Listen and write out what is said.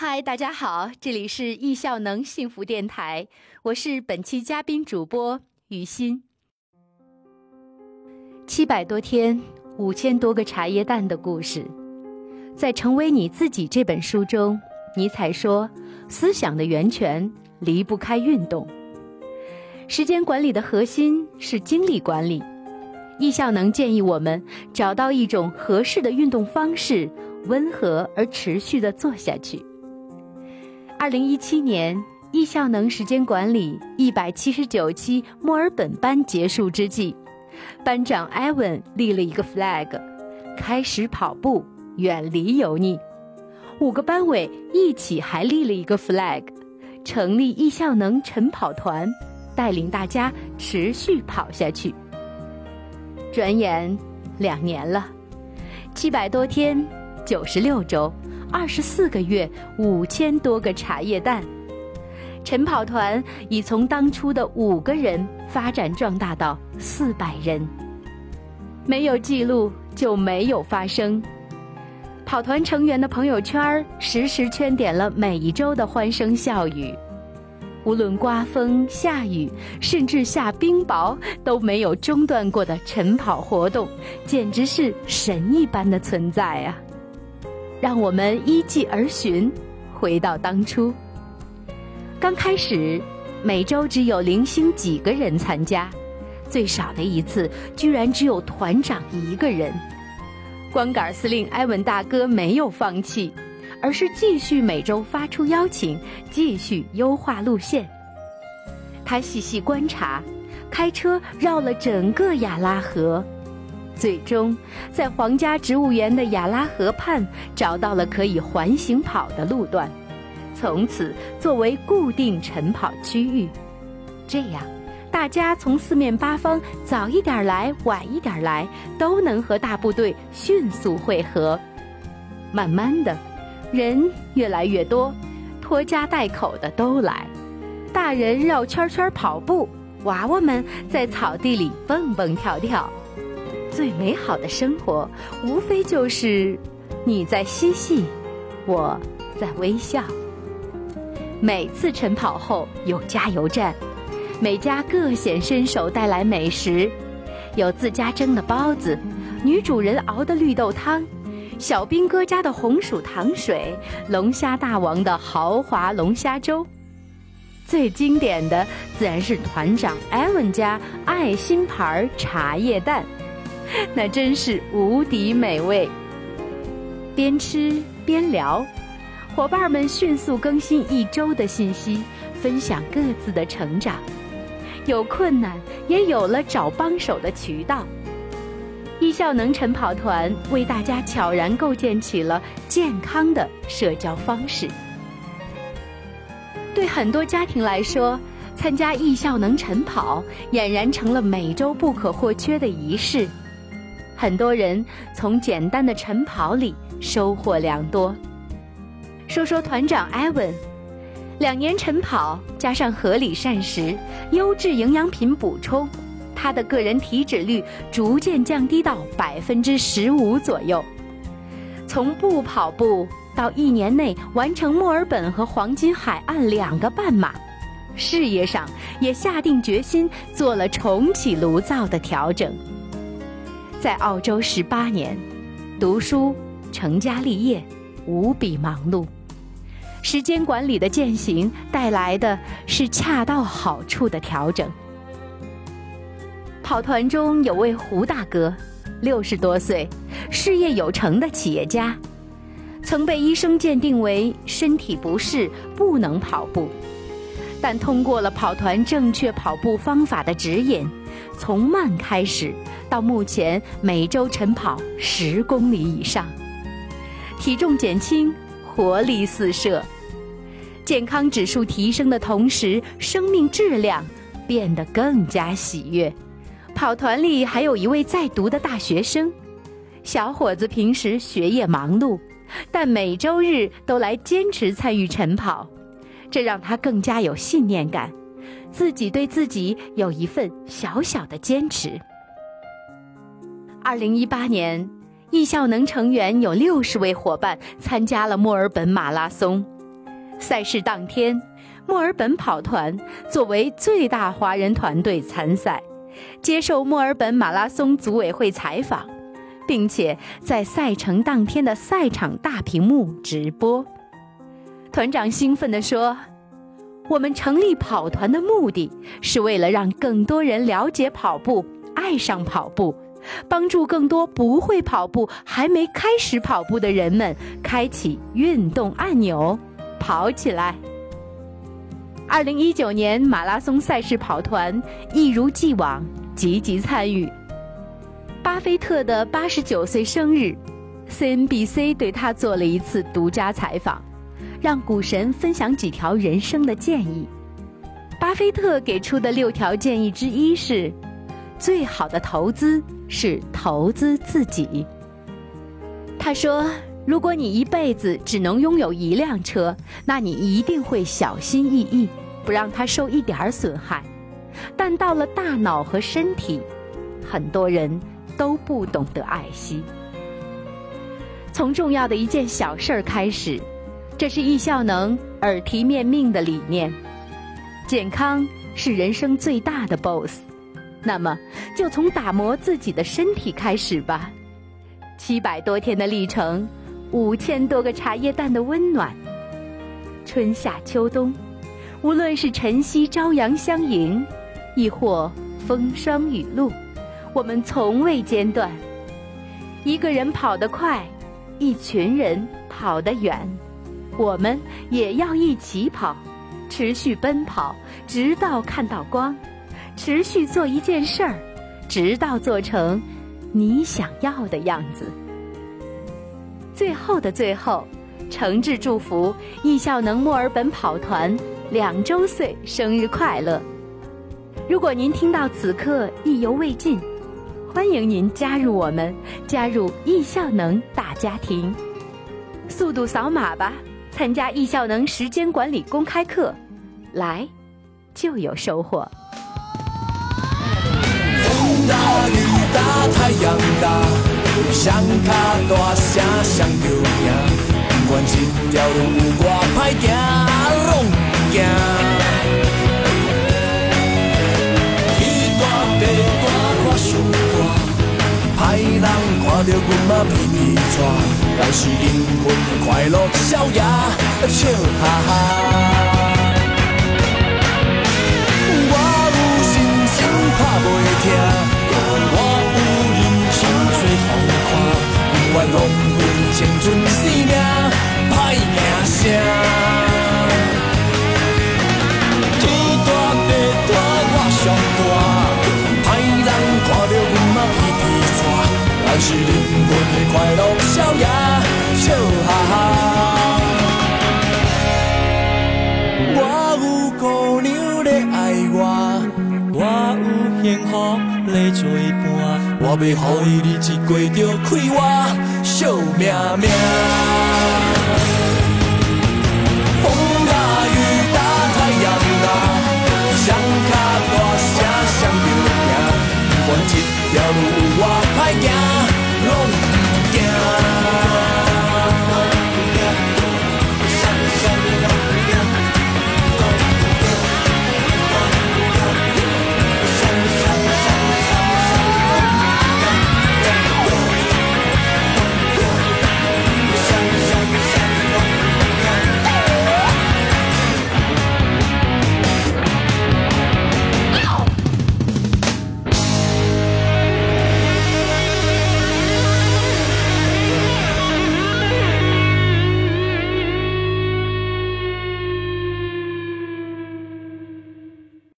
嗨，大家好，这里是易效能幸福电台，我是本期嘉宾主播于欣。七百多天，五千多个茶叶蛋的故事，在《成为你自己》这本书中，尼采说：“思想的源泉离不开运动。时间管理的核心是精力管理。易效能建议我们找到一种合适的运动方式，温和而持续的做下去。”二零一七年，易效能时间管理一百七十九期墨尔本班结束之际，班长艾文立了一个 flag，开始跑步，远离油腻。五个班委一起还立了一个 flag，成立易效能晨跑团，带领大家持续跑下去。转眼两年了，七百多天，九十六周。二十四个月，五千多个茶叶蛋，晨跑团已从当初的五个人发展壮大到四百人。没有记录就没有发生。跑团成员的朋友圈实时圈点了每一周的欢声笑语，无论刮风下雨，甚至下冰雹都没有中断过的晨跑活动，简直是神一般的存在啊！让我们依计而寻，回到当初。刚开始，每周只有零星几个人参加，最少的一次居然只有团长一个人。光杆司令埃文大哥没有放弃，而是继续每周发出邀请，继续优化路线。他细细观察，开车绕了整个亚拉河。最终，在皇家植物园的亚拉河畔找到了可以环形跑的路段，从此作为固定晨跑区域。这样，大家从四面八方早一点来、晚一点来，都能和大部队迅速汇合。慢慢的，人越来越多，拖家带口的都来，大人绕圈圈跑步，娃娃们在草地里蹦蹦跳跳。最美好的生活，无非就是你在嬉戏，我在微笑。每次晨跑后有加油站，每家各显身手带来美食，有自家蒸的包子，女主人熬的绿豆汤，小兵哥家的红薯糖水，龙虾大王的豪华龙虾粥。最经典的自然是团长艾文家爱心牌茶叶蛋。那真是无敌美味。边吃边聊，伙伴们迅速更新一周的信息，分享各自的成长。有困难，也有了找帮手的渠道。易效能晨跑团为大家悄然构建起了健康的社交方式。对很多家庭来说，参加易效能晨跑俨然成了每周不可或缺的仪式。很多人从简单的晨跑里收获良多。说说团长艾文，两年晨跑加上合理膳食、优质营养品补充，他的个人体脂率逐渐降低到百分之十五左右。从不跑步到一年内完成墨尔本和黄金海岸两个半马，事业上也下定决心做了重启炉灶的调整。在澳洲十八年，读书、成家立业，无比忙碌。时间管理的践行带来的是恰到好处的调整。跑团中有位胡大哥，六十多岁，事业有成的企业家，曾被医生鉴定为身体不适，不能跑步，但通过了跑团正确跑步方法的指引。从慢开始，到目前每周晨跑十公里以上，体重减轻，活力四射，健康指数提升的同时，生命质量变得更加喜悦。跑团里还有一位在读的大学生，小伙子平时学业忙碌，但每周日都来坚持参与晨跑，这让他更加有信念感。自己对自己有一份小小的坚持。二零一八年，易效能成员有六十位伙伴参加了墨尔本马拉松，赛事当天，墨尔本跑团作为最大华人团队参赛，接受墨尔本马拉松组委会采访，并且在赛程当天的赛场大屏幕直播。团长兴奋地说：“我们成立跑团的目的是为了让更多人了解跑步，爱上跑步。”帮助更多不会跑步、还没开始跑步的人们开启运动按钮，跑起来。二零一九年马拉松赛事跑团一如既往积极参与。巴菲特的八十九岁生日，CNBC 对他做了一次独家采访，让股神分享几条人生的建议。巴菲特给出的六条建议之一是。最好的投资是投资自己。他说：“如果你一辈子只能拥有一辆车，那你一定会小心翼翼，不让它受一点损害。但到了大脑和身体，很多人都不懂得爱惜。从重要的一件小事儿开始，这是易效能耳提面命的理念。健康是人生最大的 BOSS。”那么，就从打磨自己的身体开始吧。七百多天的历程，五千多个茶叶蛋的温暖。春夏秋冬，无论是晨曦朝阳相迎，亦或风霜雨露，我们从未间断。一个人跑得快，一群人跑得远，我们也要一起跑，持续奔跑，直到看到光。持续做一件事儿，直到做成你想要的样子。最后的最后，诚挚祝福易效能墨尔本跑团两周岁生日快乐！如果您听到此刻意犹未尽，欢迎您加入我们，加入易效能大家庭。速度扫码吧，参加易效能时间管理公开课，来就有收获。大雨大，太阳大，双脚大声上着赢，不管这条路有多歹行，拢行。天大地大看上大，歹人看到阮嘛皮皮喘，但是灵魂快乐逍遥，笑哈哈。我有信心打袂停。但是灵魂的快乐逍遥，笑哈哈。我有姑娘在爱我，我有幸福。来做伴，我要予伊日子过着快活，笑命命。